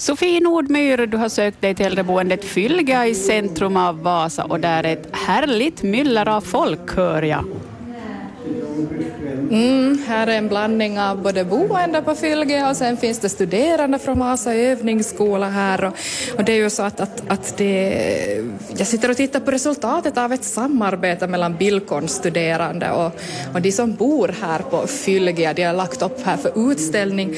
Sofie Nordmyr, du har sökt dig till äldreboendet Fylga i centrum av Vasa och där är ett härligt myller av folk hör jag. Mm, här är en blandning av både boende på Fylge och sen finns det studerande från Vasa övningsskola här och, och det är ju så att, att, att det, jag sitter och tittar på resultatet av ett samarbete mellan bildkonststuderande och, och de som bor här på Fylge, de har lagt upp här för utställning.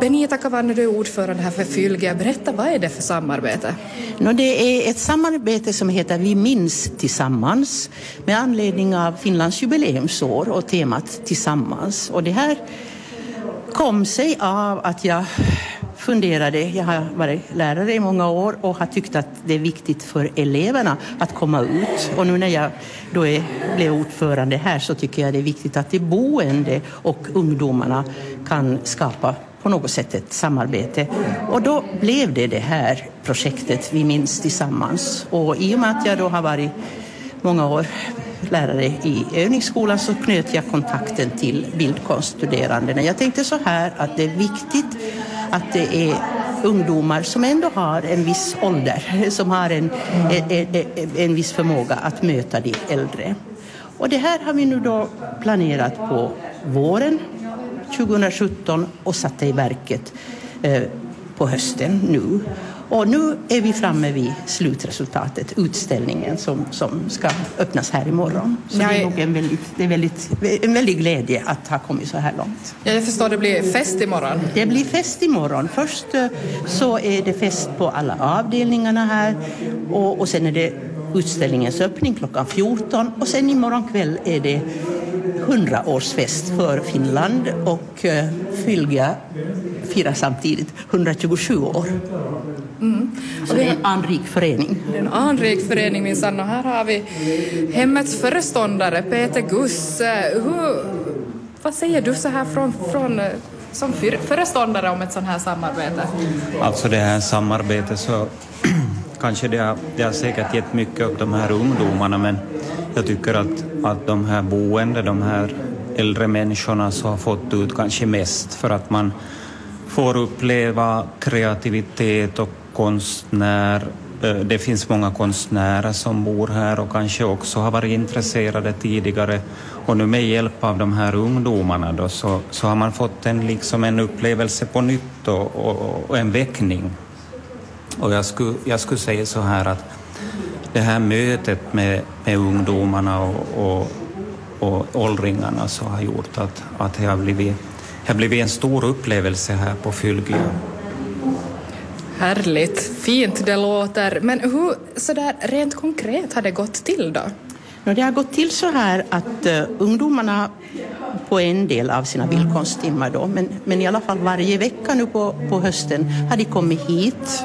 Benita Kavanne, du är ordförande här för Fylge. Berätta, vad är det för samarbete? No, det är ett samarbete som heter Vi minns tillsammans med anledning av Finlands jubileumsår och temat tillsammans. Och det här kom sig av att jag funderade, jag har varit lärare i många år och har tyckt att det är viktigt för eleverna att komma ut. Och nu när jag då är, blev ordförande här så tycker jag det är viktigt att de boende och ungdomarna kan skapa på något sätt ett samarbete. Och då blev det det här projektet Vi minns tillsammans. Och i och med att jag då har varit många år lärare i övningsskolan så knöt jag kontakten till bildkonststuderandena. Jag tänkte så här att det är viktigt att det är ungdomar som ändå har en viss ålder, som har en, en, en, en viss förmåga att möta de äldre. Och det här har vi nu då planerat på våren 2017 och satte i verket eh, på hösten nu. Och nu är vi framme vid slutresultatet, utställningen som, som ska öppnas här imorgon. Så det är nog en väldigt, det är väldigt, en väldig glädje att ha kommit så här långt. Ja, jag förstår, det blir fest imorgon. Det blir fest imorgon. Först eh, så är det fest på alla avdelningarna här och, och sen är det utställningens öppning klockan 14 och sen imorgon kväll är det 100-årsfest för Finland och eh, Fylga firar samtidigt 127 år. Mm. Så det är en anrik förening. En anrik förening minsann och här har vi hemmets föreståndare Peter Guss. Hur, vad säger du så här från, från som föreståndare om ett sånt här samarbete? Alltså det här samarbetet så kanske det har, det har säkert gett mycket åt de här ungdomarna men jag tycker att, att de här boende, de här äldre människorna så har fått ut kanske mest för att man får uppleva kreativitet och konstnär. Eh, det finns många konstnärer som bor här och kanske också har varit intresserade tidigare och nu med hjälp av de här ungdomarna då så, så har man fått en, liksom en upplevelse på nytt och, och, och en väckning. Och jag skulle, jag skulle säga så här att det här mötet med, med ungdomarna och, och, och åldringarna så har gjort att, att det har blivit, det har blivit en stor upplevelse här på Fylgia. Härligt, fint det låter. Men hur sådär rent konkret har det gått till då? Det har gått till så här att uh, ungdomarna på en del av sina bildkonsttimmar då, men, men i alla fall varje vecka nu på, på hösten har de kommit hit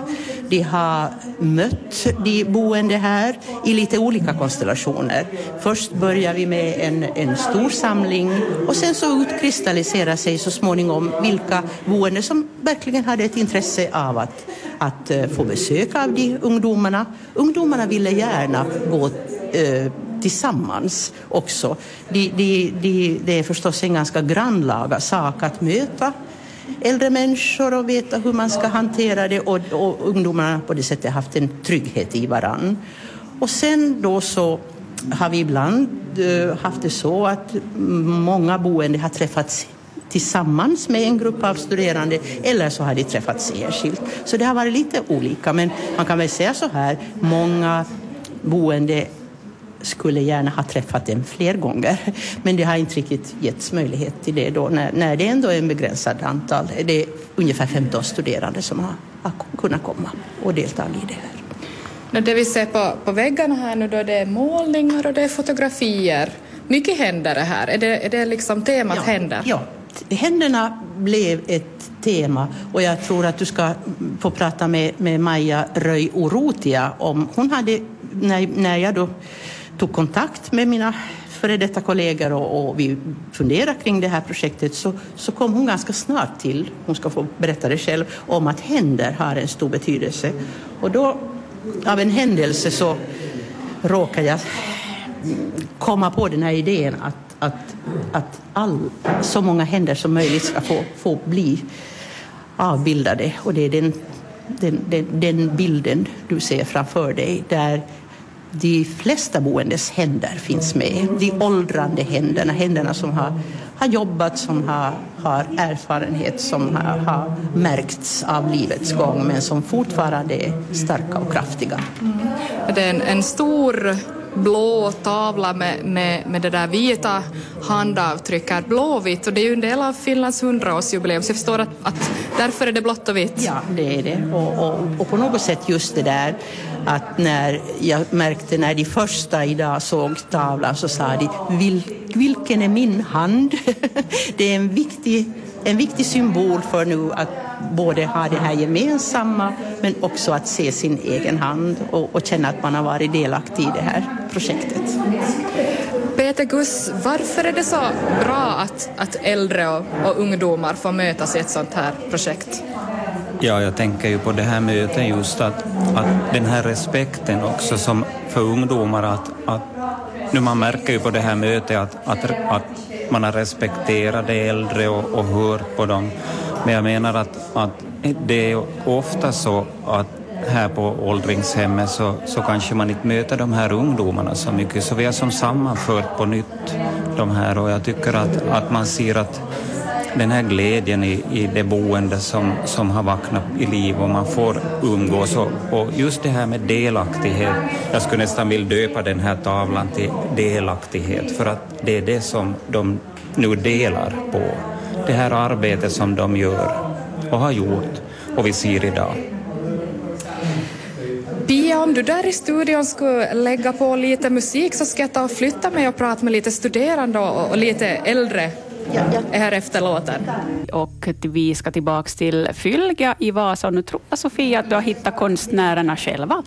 de har mött de boende här i lite olika konstellationer. Först börjar vi med en, en stor samling och sen så utkristalliserar sig så småningom vilka boende som verkligen hade ett intresse av att, att eh, få besök av de ungdomarna. Ungdomarna ville gärna gå eh, tillsammans också. De, de, de, det är förstås en ganska grannlaga sak att möta äldre människor och veta hur man ska hantera det och, och ungdomarna på det sättet haft en trygghet i varann. Och sen då så har vi ibland eh, haft det så att många boende har träffats tillsammans med en grupp av studerande eller så har de träffats enskilt. Så det har varit lite olika men man kan väl säga så här, många boende skulle gärna ha träffat den fler gånger. Men det har inte riktigt getts möjlighet till det då när, när det ändå är en begränsad antal. Det är ungefär 15 studerande som har, har kunnat komma och delta i det här. Det vi ser på, på väggarna här nu då det är målningar och det är fotografier. Mycket händer det här. Är det, är det liksom temat ja, händer? Ja, händerna blev ett tema och jag tror att du ska få prata med, med Maja Röj Orotia om hon hade när, när jag då tog kontakt med mina före detta kollegor och, och, vi funderade kring det här projektet så, så kom hon ganska snart till, hon ska få berätta det själv, om att händer har en stor betydelse. Och då av en händelse så råkade jag komma på den här idén att, att, att all, så många händer som möjligt ska få, få bli avbildade och det är den den, den, den bilden du ser framför dig där de flesta boendes händer finns med. De åldrande händerna, händerna som har, har jobbat, som har, har erfarenhet, som har, har märkts av livets gång men som fortfarande är starka och kraftiga. Mm. Det är en, en stor blå tavla med, med, med det där vita handavtryck blåvitt och det är ju en del av Finlands hundraårsjubileum så jag förstår att, att därför är det blått och vitt. Ja, det är det och, och, och på något sätt just det där att när jag märkte när de första idag såg tavlan så sa de Vil, vilken är min hand? det är en viktig, en viktig symbol för nu att både ha det här gemensamma men också att se sin egen hand och, och känna att man har varit delaktig i det här projektet. Peter Guss, varför är det så bra att, att äldre och, och ungdomar får mötas i ett sånt här projekt? Ja, jag tänker ju på det här mötet just att, att den här respekten också som för ungdomar att, att nu man märker ju på det här mötet att, att, att man har respekterat de äldre och, och hört på dem. Men jag menar att, att det är ofta så att här på åldringshemmet så, så kanske man inte möter de här ungdomarna så mycket, så vi har som sammanfört på nytt de här och jag tycker att, att man ser att den här glädjen i, i det boende som, som har vaknat i liv och man får umgås och, och just det här med delaktighet, jag skulle nästan vilja döpa den här tavlan till delaktighet för att det är det som de nu delar på, det här arbetet som de gör och har gjort och vi ser idag. Pia, om du där i studion skulle lägga på lite musik så ska jag ta och flytta mig och prata med lite studerande och, lite äldre ja, ja. här efter låten. Och vi ska tillbaka till Fylga i Vasa och nu tror jag Sofia att du har hittat konstnärerna själva.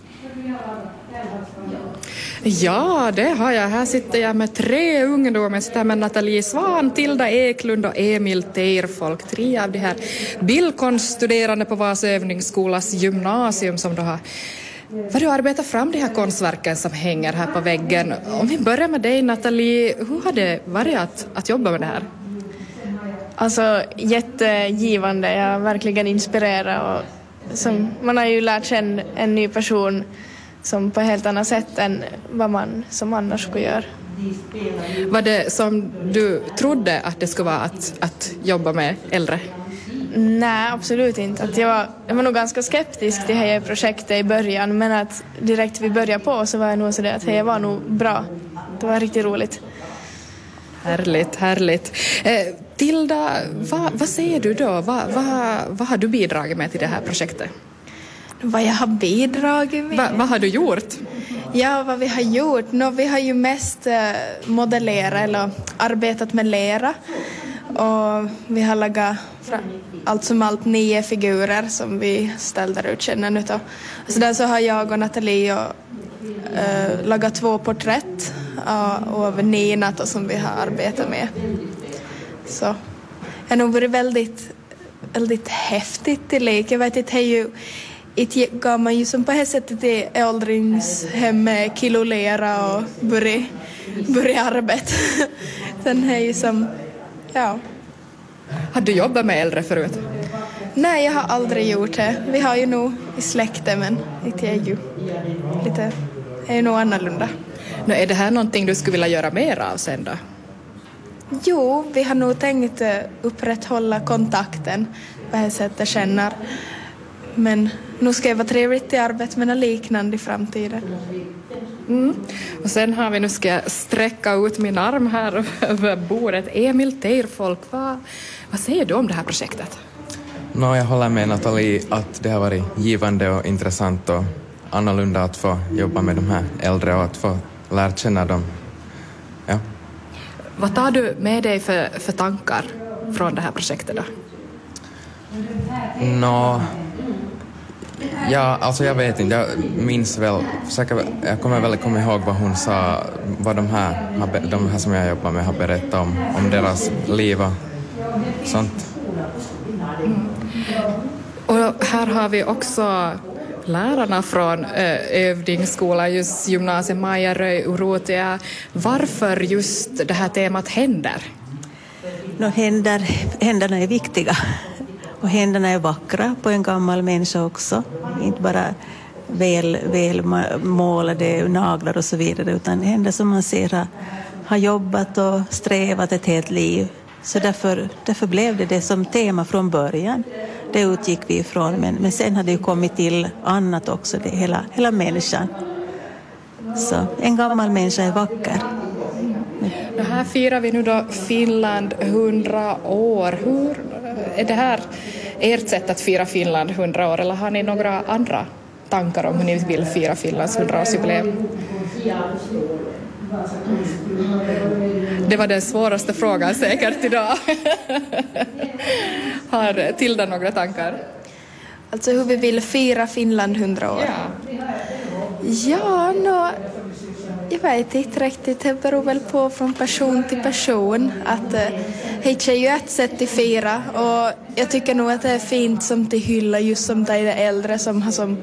Ja, det har jag. Här sitter jag med tre ungdomar. Jag sitter med Nathalie Svan, Tilda Eklund och Emil Teirfolk. Tre av de här bildkonststuderande på Vasa övningsskolas gymnasium som då har vad du arbetar fram de här konstverken som hänger här på väggen. Om vi börjar med dig Nathalie, hur har det varit att, att jobba med det här? Alltså jättegivande, jag är verkligen inspirerad och som, man har ju lärt känna en ny person som på ett helt annat sätt än vad man som annars skulle göra. Var det som du trodde att det skulle vara att, att jobba med äldre? Nej, absolut inte. Att jag, var, jag var nog ganska skeptisk till det här projektet i början men att direkt vi började på så var jag nog sådär att det var nog bra. Det var riktigt roligt. Härligt, härligt. Eh, Tilda, vad, vad säger du då? Vad, vad, vad har du bidragit med till det här projektet? Vad jag har bidragit med? Va, vad har du gjort? Ja, vad vi har gjort? No, vi har ju mest eh, modellerat eller arbetat med lera och vi har lagat allt som allt nio figurer som vi ställde ut känner utav. Där så har jag och Nathalie och, äh, lagat två porträtt av, av Nina som vi har arbetat med. Så det har nog varit väldigt, väldigt häftigt till lek. Jag vet inte, det är ju man ju som på det sättet i åldringshemmet kilolera och börja, börja arbeta. Sen är ju som, ja. Har du jobbat med äldre förut? Nej, jag har aldrig gjort det. Vi har ju nog i släkten men inte är ju lite, är ju nog annorlunda. Nu, är det här någonting du skulle vilja göra mer av sen då? Jo, vi har nog tänkt eh, upprätthålla kontakten på det sättet känner. Men nu ska det vara trevligt i arbetet med något liknande i framtiden. Mm. Och sen har vi, nu ska jag sträcka ut min arm här över bordet, Emil Teirfolk, vad, vad säger du om det här projektet? No, jag håller med Nathalie att det har varit givande och intressant och annorlunda att få jobba med de här äldre och att få lära känna dem. Ja. Vad tar du med dig för, för tankar från det här projektet då? Nå, ja, alltså jag vet inte, jag minns väl, försöker, jag kommer väl komma ihåg vad hon sa, vad de här, de här som jag jobbar med har berättat om, om deras liv och sånt. Mm. Och här har vi också lärarna från eh, övningsskolan, just gymnasiet Maja Röj Urutia. Varför just det här temat händer? No, händer? Händerna är viktiga och händerna är vackra på en gammal människa också. Inte bara väl, väl målade naglar och så vidare utan händer som man ser har, har jobbat och strävat ett helt liv. Så därför, därför blev det det som tema från början. Det utgick vi ifrån men, men sen har det ju kommit till annat också, det hela, hela människan. Så en gammal människa är vacker. Här firar vi nu då Finland 100 år. Hur är det här ert sätt att fira Finland 100 år eller har ni några andra tankar om hur ni vill fira Finlands 100-årsjubileum? Det var den svåraste frågan säkert idag. Har Tilda några tankar? Alltså hur vi vill fira Finland 100 år? Ja, ja no, jag vet inte riktigt. Det beror väl på från person till person. Att eh, det är ju ett sätt att fira och jag tycker nog att det är fint som till hylla just som de äldre som har som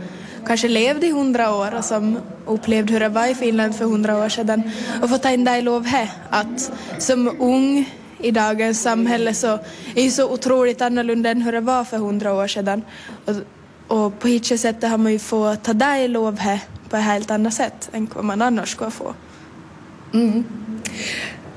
kanske levde i hundra år och som upplevde hur det var i Finland för hundra år sedan och få ta in det i lov här att som ung i dagens samhälle så är det så otroligt annorlunda än hur det var för hundra år sedan. Och, och på hittills sätt har man ju fått ta det i lov här på ett helt annat sätt än vad man annars skulle få. Mm.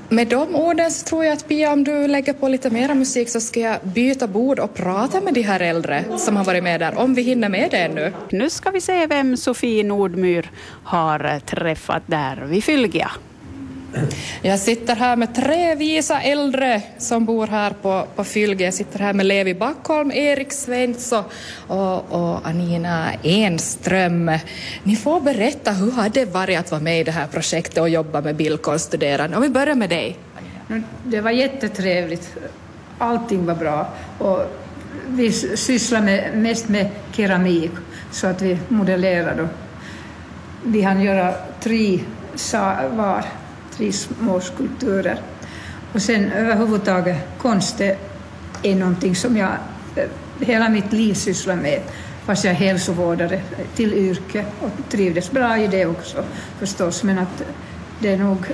Med de orden så tror jag att Pia, om du lägger på lite mera musik så ska jag byta bord och prata med de här äldre som har varit med där, om vi hinner med det ännu. Nu ska vi se vem Sofie Nordmyr har träffat där vid Fylgia. Jag sitter här med tre visa äldre som bor här på, på Fylge. Jag sitter här med Levi Backholm, Erik Svensson och, och Anina Enström. Ni får berätta, hur har det varit att vara med i det här projektet och jobba med bildkonststuderande? Om vi börjar med dig. Det var jättetrevligt. Allting var bra. Och vi sysslar med, mest med keramik, så att vi modellerar. Vi hann göra tre var tre små skulpturer. Och sen överhuvudtaget konst är någonting som jag eh, hela mitt liv sysslar med, fast jag är hälsovårdare till yrke och trivdes bra i det också förstås, men att det är nog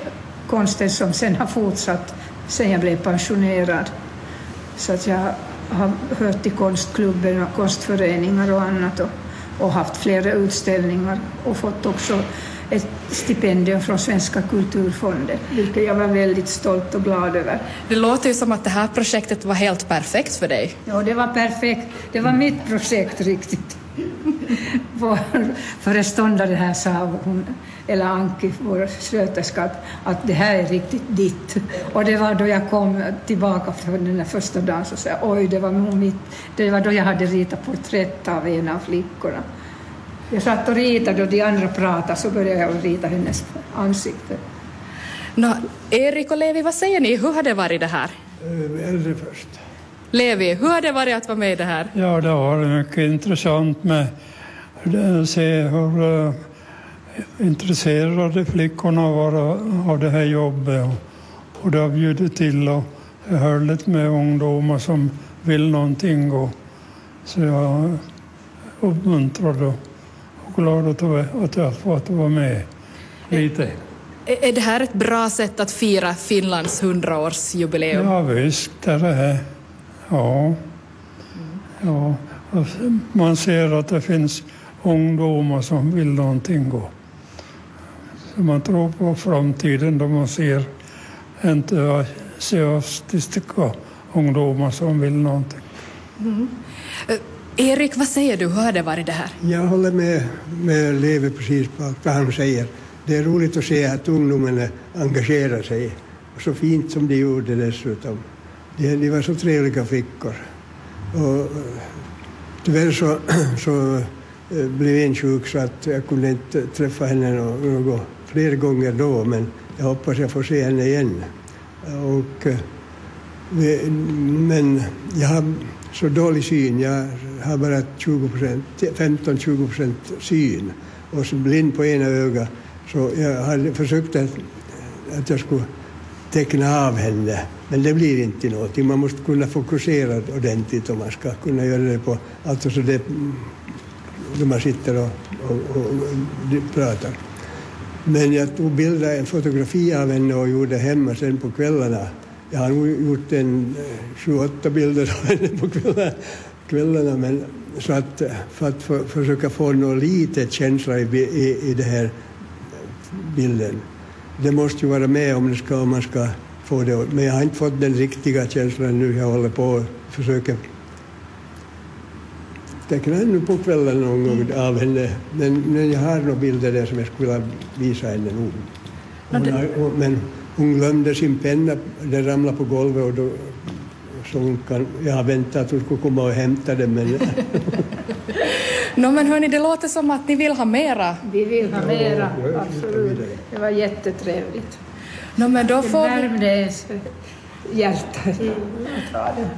konsten som sen har fortsatt sen jag blev pensionerad. Så att jag har hört till konstklubben och konstföreningar och annat och, och haft flera utställningar och fått också ett stipendium från Svenska kulturfonden, vilket jag var väldigt stolt och glad över. Det låter ju som att det här projektet var helt perfekt för dig. Ja, det var perfekt. Det var mitt projekt riktigt. Vår föreståndare här sa, hon, eller Anki, vår sköterska, att, att det här är riktigt ditt. Och det var då jag kom tillbaka från den första dagen så sa oj, det var mitt. Det var då jag hade ritat porträtt av en av flickorna. Jag satt och ritade och de andra pratade så började jag rita hennes ansikte. Nå, Erik och Levi, vad säger ni? Hur har det varit det här? Eh, äldre först. Levi, hur har det varit att vara med i det här? Ja, det har varit mycket intressant med att se hur uh, intresserade flickorna var av det här jobbet. Och, och det har bjudit till och härligt med ungdomar som vill någonting. Och, så jag uppmuntrar och glad att jag fått vara med lite. Är det här ett bra sätt att fira Finlands 100-årsjubileum? Ja, visst är det. Ja. ja. Man ser att det finns ungdomar som vill någonting. Och så man tror på framtiden då man ser entusiastiska ungdomar som vill någonting. Mm. Erik, vad säger du? Hur har det varit det här? Jag håller med, med Leve precis på allt vad han säger. Det är roligt att se att ungdomarna engagerar sig. Så fint som de gjorde dessutom. De, de var så trevliga flickor. Och, tyvärr så, så eh, blev en sjuk så att jag kunde inte träffa henne något, fler gånger då, men jag hoppas jag får se henne igen. Och, eh, men jag har så dålig syn. Jag har bara 15-20 procent syn och så blind på ena ögat. Så jag hade försökt att, att jag skulle teckna av henne, men det blir inte någonting. Man måste kunna fokusera ordentligt om man ska kunna göra det på, alltså så det, när man sitter och, och, och, och pratar. Men jag tog bilder, en fotografi av henne och gjorde hemma sen på kvällarna. Jag har nog gjort en 28 eh, bilder av henne på kvällarna kvällarna. Men, så att, för att för, försöka få någon lite känsla i, i, i den här bilden. Det måste ju vara med om, det ska, om man ska få det. Men jag har inte fått den riktiga känslan nu. Jag håller på och försöker teckna ännu på kvällen någon gång av henne. Men, men jag har några bilder där som jag skulle vilja visa henne nog. Hon har, men hon glömde sin penna, den ramlade på golvet och då så hon kan, jag har väntat att hon skulle komma och hämta den men... no, men hörni, det låter som att ni vill ha mera. Vi vill ha mera, absolut. Det var jättetrevligt. No, men då det får värmde ens hjärta att ha det.